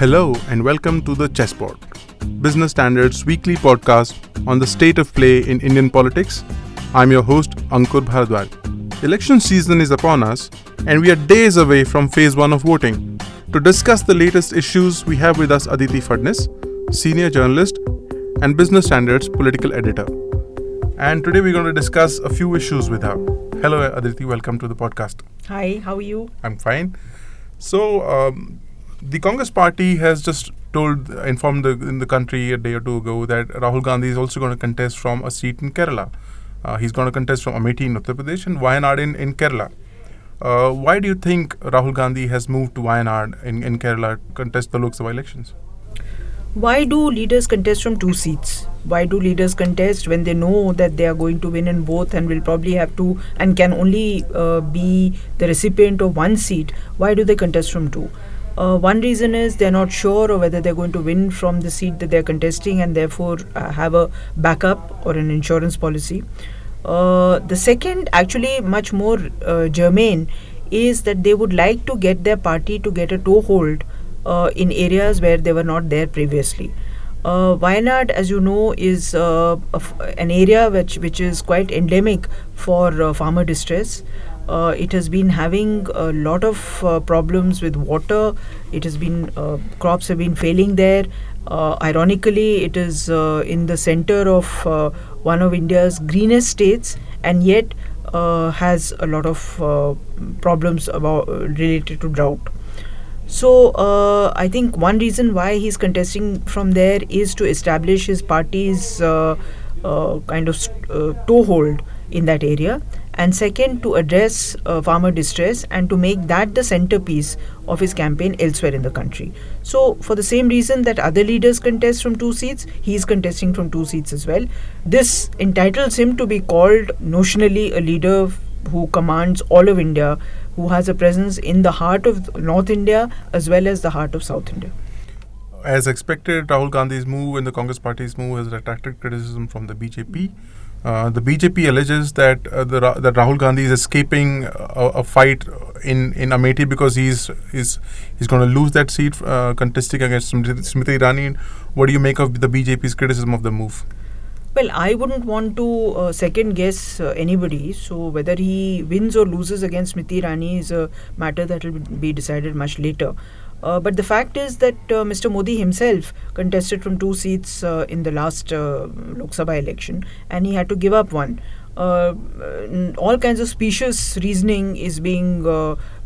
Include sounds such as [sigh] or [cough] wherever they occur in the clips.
Hello and welcome to the Chessboard, Business Standards weekly podcast on the state of play in Indian politics. I'm your host Ankur Bhardwaj. Election season is upon us and we are days away from phase 1 of voting. To discuss the latest issues, we have with us Aditi Phadnis, senior journalist and Business Standards political editor. And today we're going to discuss a few issues with her. Hello Aditi, welcome to the podcast. Hi, how are you? I'm fine. So, um, the Congress party has just told, informed the, in the country a day or two ago that Rahul Gandhi is also going to contest from a seat in Kerala. Uh, he's going to contest from Amethi in Uttar Pradesh and Wayanad in, in Kerala. Uh, why do you think Rahul Gandhi has moved to Wayanad in, in Kerala to contest the Lok Sabha elections? Why do leaders contest from two seats? Why do leaders contest when they know that they are going to win in both and will probably have to and can only uh, be the recipient of one seat? Why do they contest from two? Uh, one reason is they're not sure of whether they're going to win from the seat that they're contesting and therefore uh, have a backup or an insurance policy. Uh, the second, actually much more uh, germane, is that they would like to get their party to get a toehold uh, in areas where they were not there previously. Uh, Wayanad, as you know, is an area which which is quite endemic for farmer distress. Uh, it has been having a lot of uh, problems with water. It has been uh, crops have been failing there. Uh, ironically, it is uh, in the center of uh, one of India's greenest states, and yet has a lot of problems about related to drought. So I think one reason why he's contesting from there is to establish his party's kind of st- toehold in that area and second to address uh, farmer distress and to make that the centerpiece of his campaign elsewhere in the country. So for the same reason that other leaders contest from two seats he is contesting from two seats as well. This entitles him to be called notionally a leader who commands all of india who has a presence in the heart of north india as well as the heart of south india. As expected, Rahul Gandhi's move and the Congress party's move has attracted criticism from the BJP. Uh, the BJP alleges that uh, the, that Rahul Gandhi is escaping a, a, fight in in Amethi because he's he's he's going to lose that seat uh, contesting against Smriti Irani. What do you make of the BJP's criticism of the move? Well, I wouldn't want to uh, second guess uh, anybody. So whether he wins or loses against Smriti Irani is a matter that will be decided much later. Uh, but the fact is that uh, Mr. Modi himself contested from two seats uh, in the last uh, Lok Sabha election and he had to give up one. Uh, all kinds of specious reasoning is being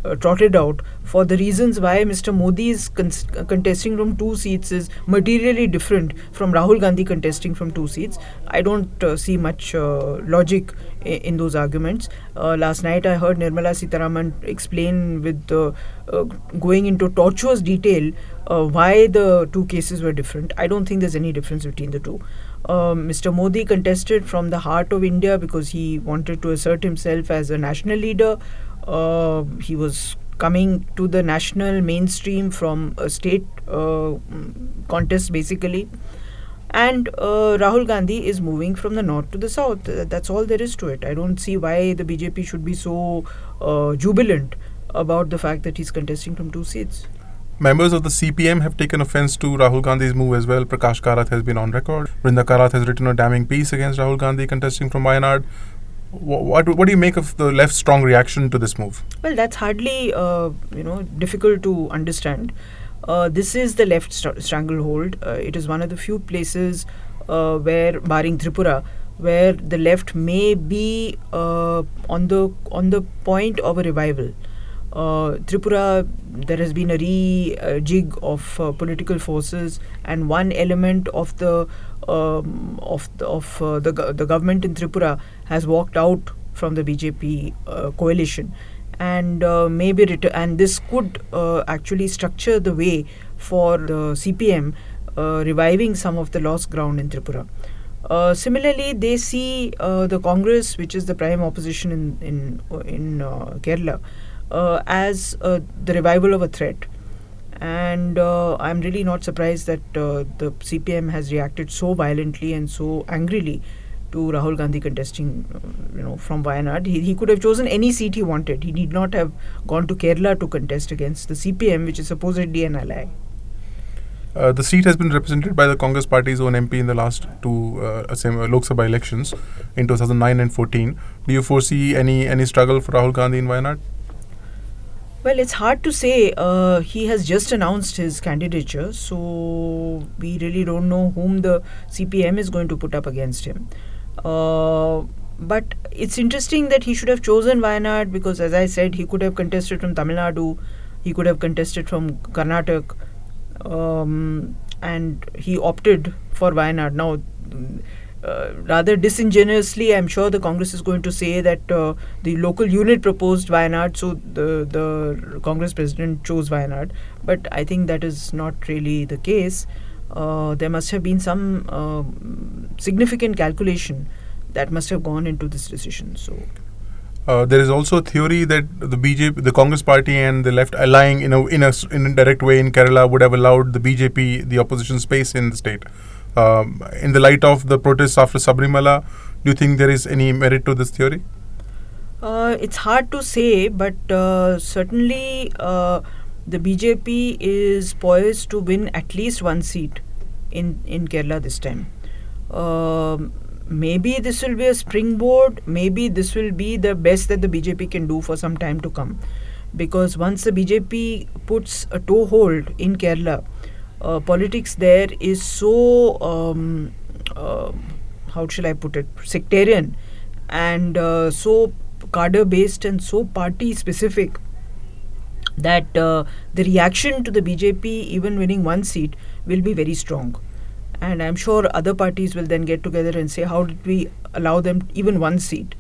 uh, uh, trotted out for the reasons why Mr. Modi is con- contesting from two seats is materially different from Rahul Gandhi contesting from two seats. I don't uh, see much uh, logic I- in those arguments. Uh, last night I heard Nirmala Sitharaman explain with uh, going into tortuous detail why the two cases were different. I don't think there's any difference between the two. Mr. Modi contested from the heart of India because he wanted to assert himself as a national leader. Uh, he was coming to the national mainstream from a state uh, contest basically and uh, Rahul Gandhi is moving from the north to the south. That's all there is to it. I don't see why the BJP should be so uh, jubilant about the fact that he's contesting from two seats. Members of the CPM have taken offense to Rahul Gandhi's move as well. Prakash Karat has been on record. Brinda Karat has written a damning piece against Rahul Gandhi contesting from Wayanad. What, what do you make of the left's strong reaction to this move? Well, that's hardly uh, you know difficult to understand. Uh, this is the left st- stranglehold. Uh, it is one of the few places uh, where, barring Tripura, where the left may be uh, on the on the point of a revival. Uh, Tripura, there has been a rejig of political forces, and one element of the um, of the, of uh, the the government in Tripura has walked out from the BJP uh, coalition, and uh, maybe ret- and this could uh, actually structure the way for the CPM uh, reviving some of the lost ground in Tripura. Uh, similarly, they see the Congress, which is the prime opposition in in in Kerala, as the revival of a threat and uh, I'm really not surprised that uh, the CPM has reacted so violently and so angrily to Rahul Gandhi contesting, uh, you know, from Wayanad. He, he could have chosen any seat he wanted. He need not have gone to Kerala to contest against the CPM, which is supposedly an ally. Uh, the seat has been represented by the Congress party's own MP in the last two uh, uh, Lok Sabha elections in 2009 and 14. Do you foresee any any struggle for Rahul Gandhi in Wayanad? Well, it's hard to say. Uh, he has just announced his candidature, so we really don't know whom the CPM is going to put up against him. Uh, but it's interesting that he should have chosen Wayanad because, as I said, he could have contested from Tamil Nadu, he could have contested from Karnataka um, and he opted for Wayanad. Now, uh, rather disingenuously, I'm sure the Congress is going to say that uh, the local unit proposed Wayanad, so the the Congress president chose Wayanad. But I think that is not really the case. Uh, there must have been some uh, significant calculation that must have gone into this decision. So. Uh, there is also a theory that the BJP, the Congress party, and the left allying in a in a in a direct way in Kerala would have allowed the BJP the opposition space in the state. Um, in the light of the protests after Sabarimala, do you think there is any merit to this theory? Uh, it's hard to say, but uh, certainly uh, the BJP is poised to win at least one seat in in Kerala this time. Um, maybe this will be a springboard, maybe this will be the best that the BJP can do for some time to come. Because once the BJP puts a toehold in Kerala, politics there is so, um, uh, how shall I put it, sectarian and uh, so cadre based and so party specific that uh, the reaction to the BJP, even winning one seat, will be very strong and I'm sure other parties will then get together and say how did we allow them even one seat,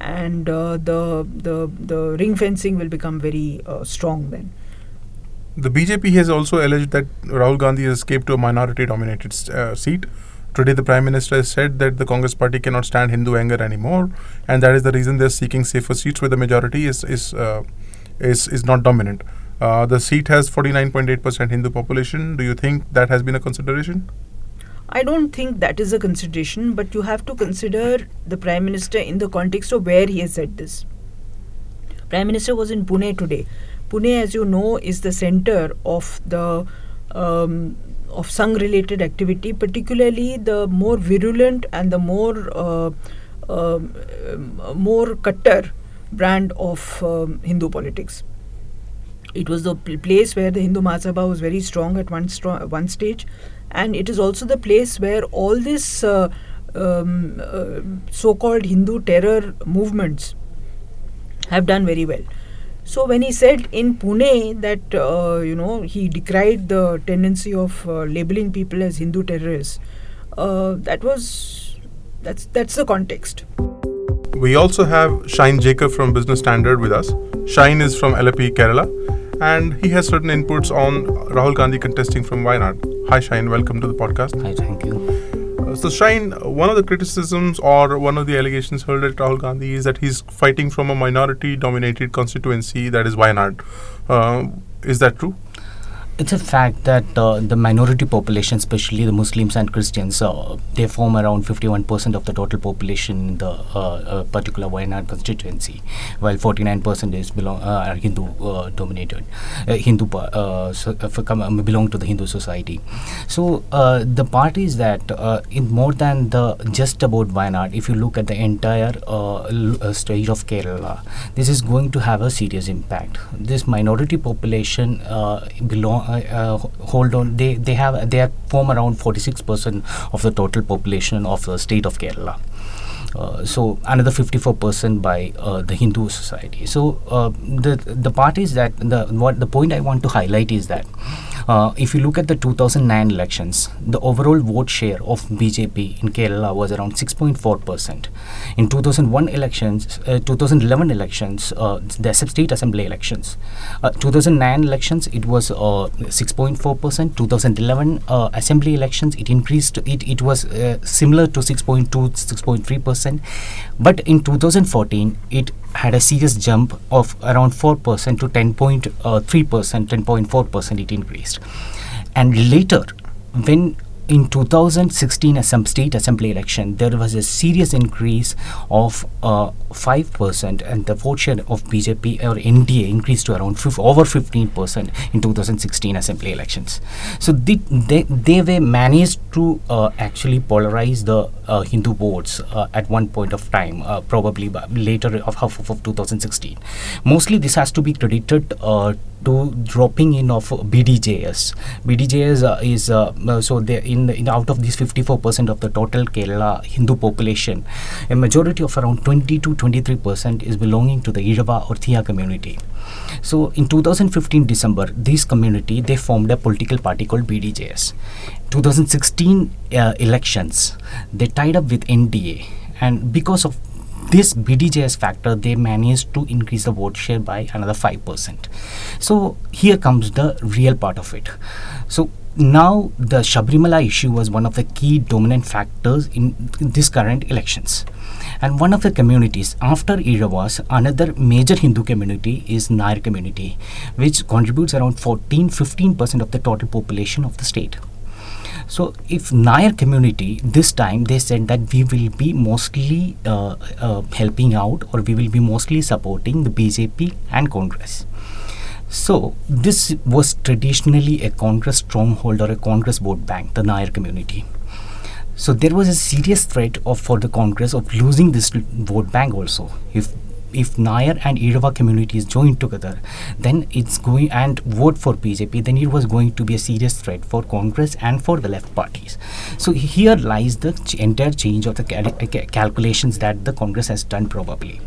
and uh, the the the ring fencing will become very uh, strong then. The BJP has also alleged that Rahul Gandhi has escaped to a minority-dominated uh, seat. Today, the Prime Minister has said that the Congress party cannot stand Hindu anger anymore, and that is the reason they're seeking safer seats where the majority is is uh, is is not dominant. Uh, the seat has 49.8% Hindu population. Do you think that has been a consideration? I don't think that is a consideration, but you have to consider the Prime Minister in the context of where he has said this. Prime Minister was in Pune today. Pune, as you know, is the center of the um, of Sangh-related activity, particularly the more virulent and the more uh, uh, more Kattar brand of um, Hindu politics. It was the pl- place where the Hindu Mahasabha was very strong at one, one stage and it is also the place where all this uh, um, uh, so-called Hindu terror movements have done very well. So when he said in Pune that uh, you know he decried the tendency of uh, labeling people as Hindu terrorists, uh, that was that's that's the context. We also have Shine Jacob from Business Standard with us. Shine is from LFP Kerala and he has certain inputs on Rahul Gandhi contesting from Wayanad. Hi, Shine. Welcome to the podcast. Hi, thank you. So, Shine, one of the criticisms or one of the allegations hurled at Rahul Gandhi is that he's fighting from a minority dominated constituency that is Wayanad. Uh, is that true? It's a fact that uh, the minority population, especially the Muslims and Christians, uh, they form around 51% of the total population in the uh, uh particular Wayanad constituency, while 49% is belong uh, are Hindu uh, dominated, Hindu so, belong to the Hindu society. So the part is that in more than the just about Wayanad, if you look at the entire state of Kerala, this is going to have a serious impact. This minority population belong hold on they they have they form around 46% of the total population of the state of Kerala uh, so another 54% by uh, the Hindu society. So uh, the the parties that the what the point I want to highlight is that uh, if you look at the 2009 elections, the overall vote share of BJP in Kerala was around 6.4%. In 2001 elections, uh, 2011 elections, uh, the state assembly elections, 2009 elections it was 6.4%. 2011 assembly elections it increased. It it was similar to 6.2 6.3% but in 2014 it had a serious jump of around 4% to 10.3%, 10.4% it increased. And later, when in 2016 some state assembly election, there was a serious increase of uh, 5% and the vote share of BJP or NDA increased to around fif- over 15% in 2016 assembly elections. So they, they, they were managed to uh, actually polarize the uh, Hindu votes uh, at one point of time, uh, probably later of half of 2016. Mostly this has to be credited uh, to dropping in of BDJS. BDJS uh, is uh, uh, so they in, in out of these 54% of the total Kerala Hindu population, a majority of around 20 to 23 percent is belonging to the Irava or Thia community. So in 2015 December, this community they formed a political party called BDJS. 2016 uh, elections, they tied up with NDA, and because of this BDJS factor, they managed to increase the vote share by another 5%. So here comes the real part of it. So now the Shabrimala issue was one of the key dominant factors in this current elections. And one of the communities after Iravas, another major Hindu community is Nair community, which contributes around 14-15% of the total population of the state. So, if Nair community this time they said that we will be mostly uh, uh, helping out or we will be mostly supporting the BJP and Congress. So, this was traditionally a Congress stronghold or a Congress vote bank, the Nair community. So, there was a serious threat of for the Congress of losing this vote bank also. If if Nair and Irava communities join together, then it's going and vote for BJP, then it was going to be a serious threat for Congress and for the left parties. So here lies the ch- entire change of the cal- calculations that the Congress has done probably.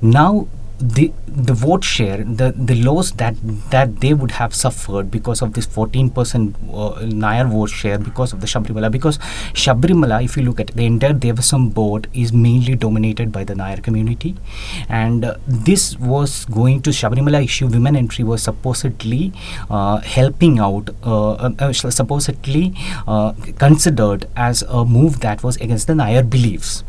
Now the the vote share, the the loss that that they would have suffered because of this 14% uh, Nair vote share because of the Shabrimala. Because Shabrimala, if you look at the entire Devaswom board, is mainly dominated by the Nair community, and uh, this was going to Shabrimala issue. Women entry was supposedly uh, helping out, uh, uh, uh, supposedly uh, considered as a move that was against the Nair beliefs.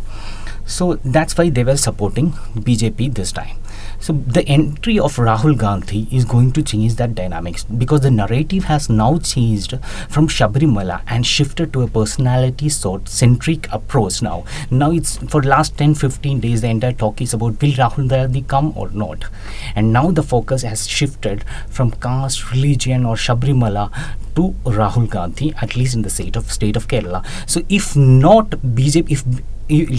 So that's why they were supporting BJP this time. So the entry of Rahul Gandhi is going to change that dynamics because the narrative has now changed from Shabrimala and shifted to a personality sort centric approach now. Now it's for last 10 15 days the entire talk is about will Rahul Gandhi come or not. And now the focus has shifted from caste, religion or Shabrimala to Rahul Gandhi, at least in the state of state of Kerala. So if not BJP, if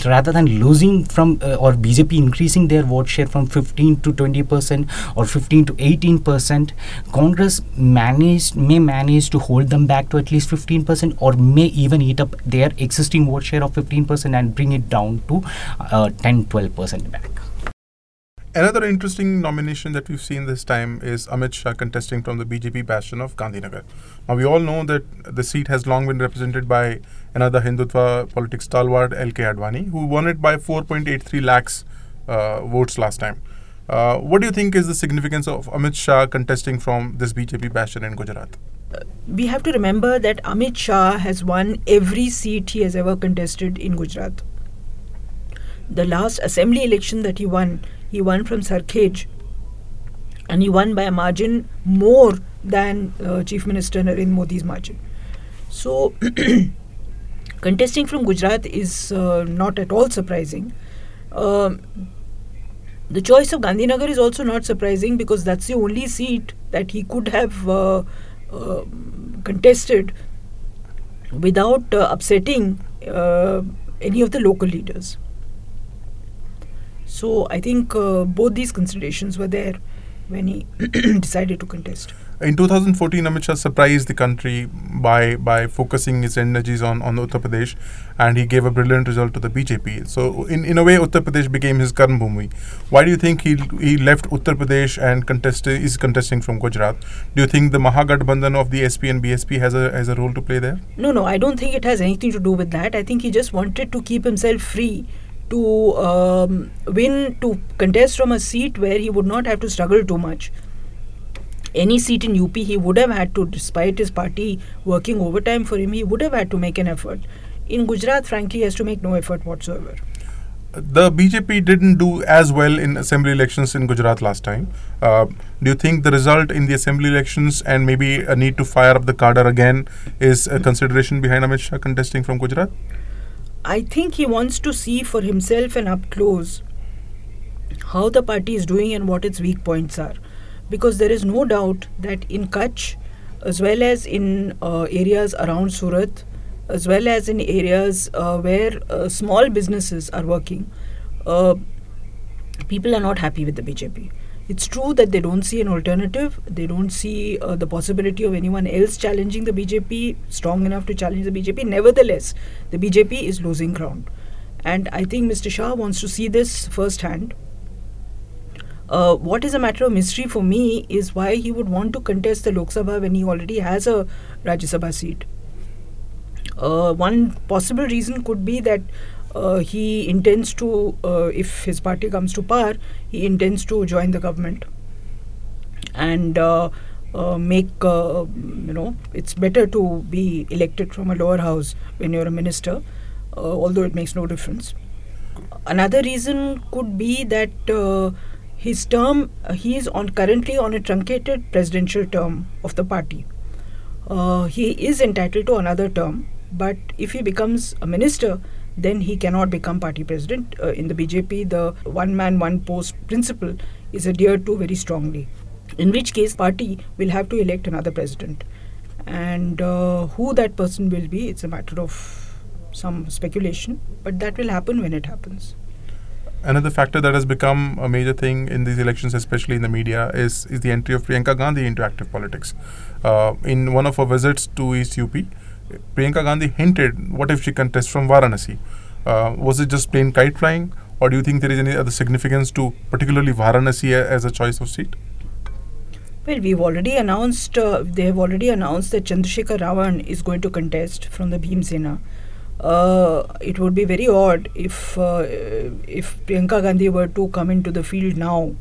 rather than losing from uh, or BJP increasing their vote share from 15 to 20 percent or 15 to 18 percent, Congress managed may manage to hold them back to at least 15 percent or may even eat up their existing vote share of 15 percent and bring it down to uh, 10 12 percent back. Another interesting nomination that we've seen this time is Amit Shah contesting from the BJP bastion of Gandhinagar. Now, we all know that the seat has long been represented by another Hindutva politics stalwart, L.K. Advani, who won it by 4.83 lakhs uh, votes last time. Uh, what do you think is the significance of Amit Shah contesting from this BJP bastion in Gujarat? we have to remember that Amit Shah has won every seat he has ever contested in Gujarat. The last assembly election that he won, he won from Sarkhej, and he won by a margin more than uh, Chief Minister Narendra Modi's margin. So, [clears throat] contesting from Gujarat is uh, not at all surprising. Um, the choice of Gandhinagar is also not surprising because that's the only seat that he could have uh, uh, contested without uh, upsetting uh, any of the local leaders. So I think uh, both these considerations were there when he [clears throat] decided to contest. In 2014, Amit Shah surprised the country by by focusing his energies on, on Uttar Pradesh, and he gave a brilliant result to the BJP. So, in, in a way, Uttar Pradesh became his Karm Bhumi. Why do you think he he left Uttar Pradesh and contested is contesting from Gujarat? Do you think the Mahagathbandhan of the SP and BSP has a has a role to play there? No, no, I don't think it has anything to do with that. I think he just wanted to keep himself free to um, win, to contest from a seat where he would not have to struggle too much. Any seat in UP, he would have had to, despite his party working overtime for him, he would have had to make an effort. In Gujarat, frankly, he has to make no effort whatsoever. the BJP didn't do as well in assembly elections in Gujarat last time. Uh, do you think the result in the assembly elections and maybe a need to fire up the cadre again is a consideration behind Amit Shah contesting from Gujarat? I think he wants to see for himself and up close how the party is doing and what its weak points are. Because there is no doubt that in Kutch, as well as in uh, areas around Surat, as well as in areas uh, where uh, small businesses are working, uh, people are not happy with the BJP. It's true that they don't see an alternative. They don't see uh, the possibility of anyone else challenging the BJP, strong enough to challenge the BJP. Nevertheless, the BJP is losing ground. And I think Mr. Shah wants to see this firsthand. Uh, what is a matter of mystery for me is why he would want to contest the Lok Sabha when he already has a Rajya Sabha seat. Uh, one possible reason could be that uh, he intends to, uh, if his party comes to power, he intends to join the government and uh, uh, make, uh, you know, it's better to be elected from a lower house when you're a minister, although it makes no difference. Another reason could be that his term, he is on currently on a truncated presidential term of the party. he is entitled to another term but if he becomes a minister, then he cannot become party president. Uh, in the BJP, the one man, one post principle is adhered to very strongly. In which case, party will have to elect another president. And uh, who that person will be, it's a matter of some speculation, but that will happen when it happens. Another factor that has become a major thing in these elections, especially in the media, is, is the entry of Priyanka Gandhi into active politics. Uh, in one of her visits to East UP, Priyanka Gandhi hinted, what if she contests from Varanasi? Uh, was it just plain kite flying, or do you think there is any other significance to particularly Varanasi as a choice of seat? Well, we've already announced, uh, they have already announced that Chandrasekhar Ravan is going to contest from the Bhim Sena. Uh, it would be very odd if uh, if Priyanka Gandhi were to come into the field now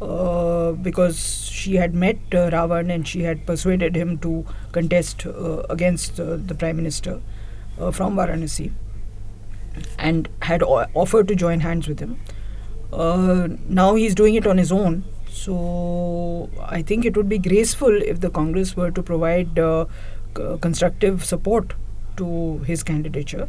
uh, because she had met uh, Ravan and she had persuaded him to contest uh, against uh, the Prime Minister uh, from Varanasi and had o- offered to join hands with him. now he's doing it on his own. So I think it would be graceful if the Congress were to provide c- constructive support to his candidature.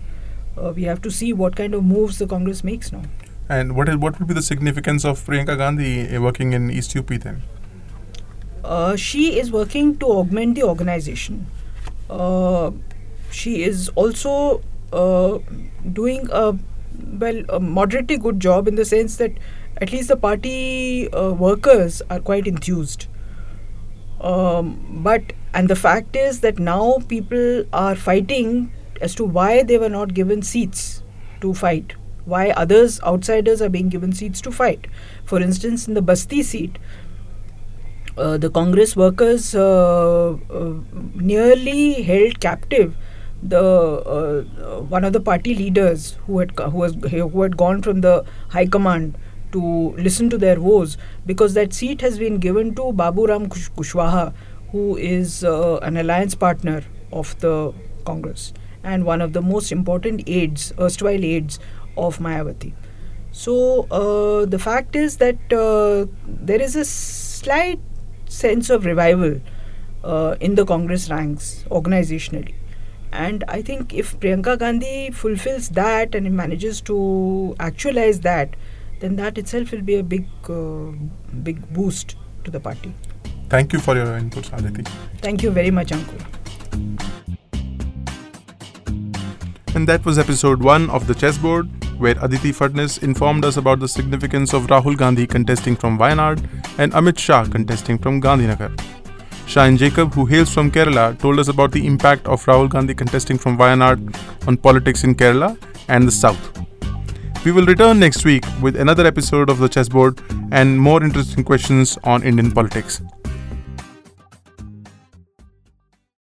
we have to see what kind of moves the Congress makes now. And what is what would be the significance of Priyanka Gandhi uh, working in East UP then? Uh, she is working to augment the organization. Uh, she is also uh, doing a well a moderately good job in the sense that at least the party uh, workers are quite enthused. Um, but and the fact is that now people are fighting as to why they were not given seats to fight why others, outsiders, are being given seats to fight. For instance, in the Basti seat, uh, the Congress workers uh, uh, nearly held captive the uh, one of the party leaders who had who was who had gone from the high command to listen to their woes because that seat has been given to Babu Ram Kushwaha, who is uh, an alliance partner of the Congress and one of the most important aides, erstwhile aides of Mayawati. So uh, the fact is that uh, there is a slight sense of revival uh, in the Congress ranks organizationally. And I think if Priyanka Gandhi fulfills that and manages to actualize that, then that itself will be a big, uh, big boost to the party. Thank you for your inputs, Aditi. Thank you very much, Ankur. And that was episode one of the chessboard where Aditi Phadnis informed us about the significance of Rahul Gandhi contesting from Wayanad and Amit Shah contesting from Gandhinagar. Shine Jacob, who hails from Kerala, told us about the impact of Rahul Gandhi contesting from Wayanad on politics in Kerala and the South. We will return next week with another episode of the chessboard and more interesting questions on Indian politics.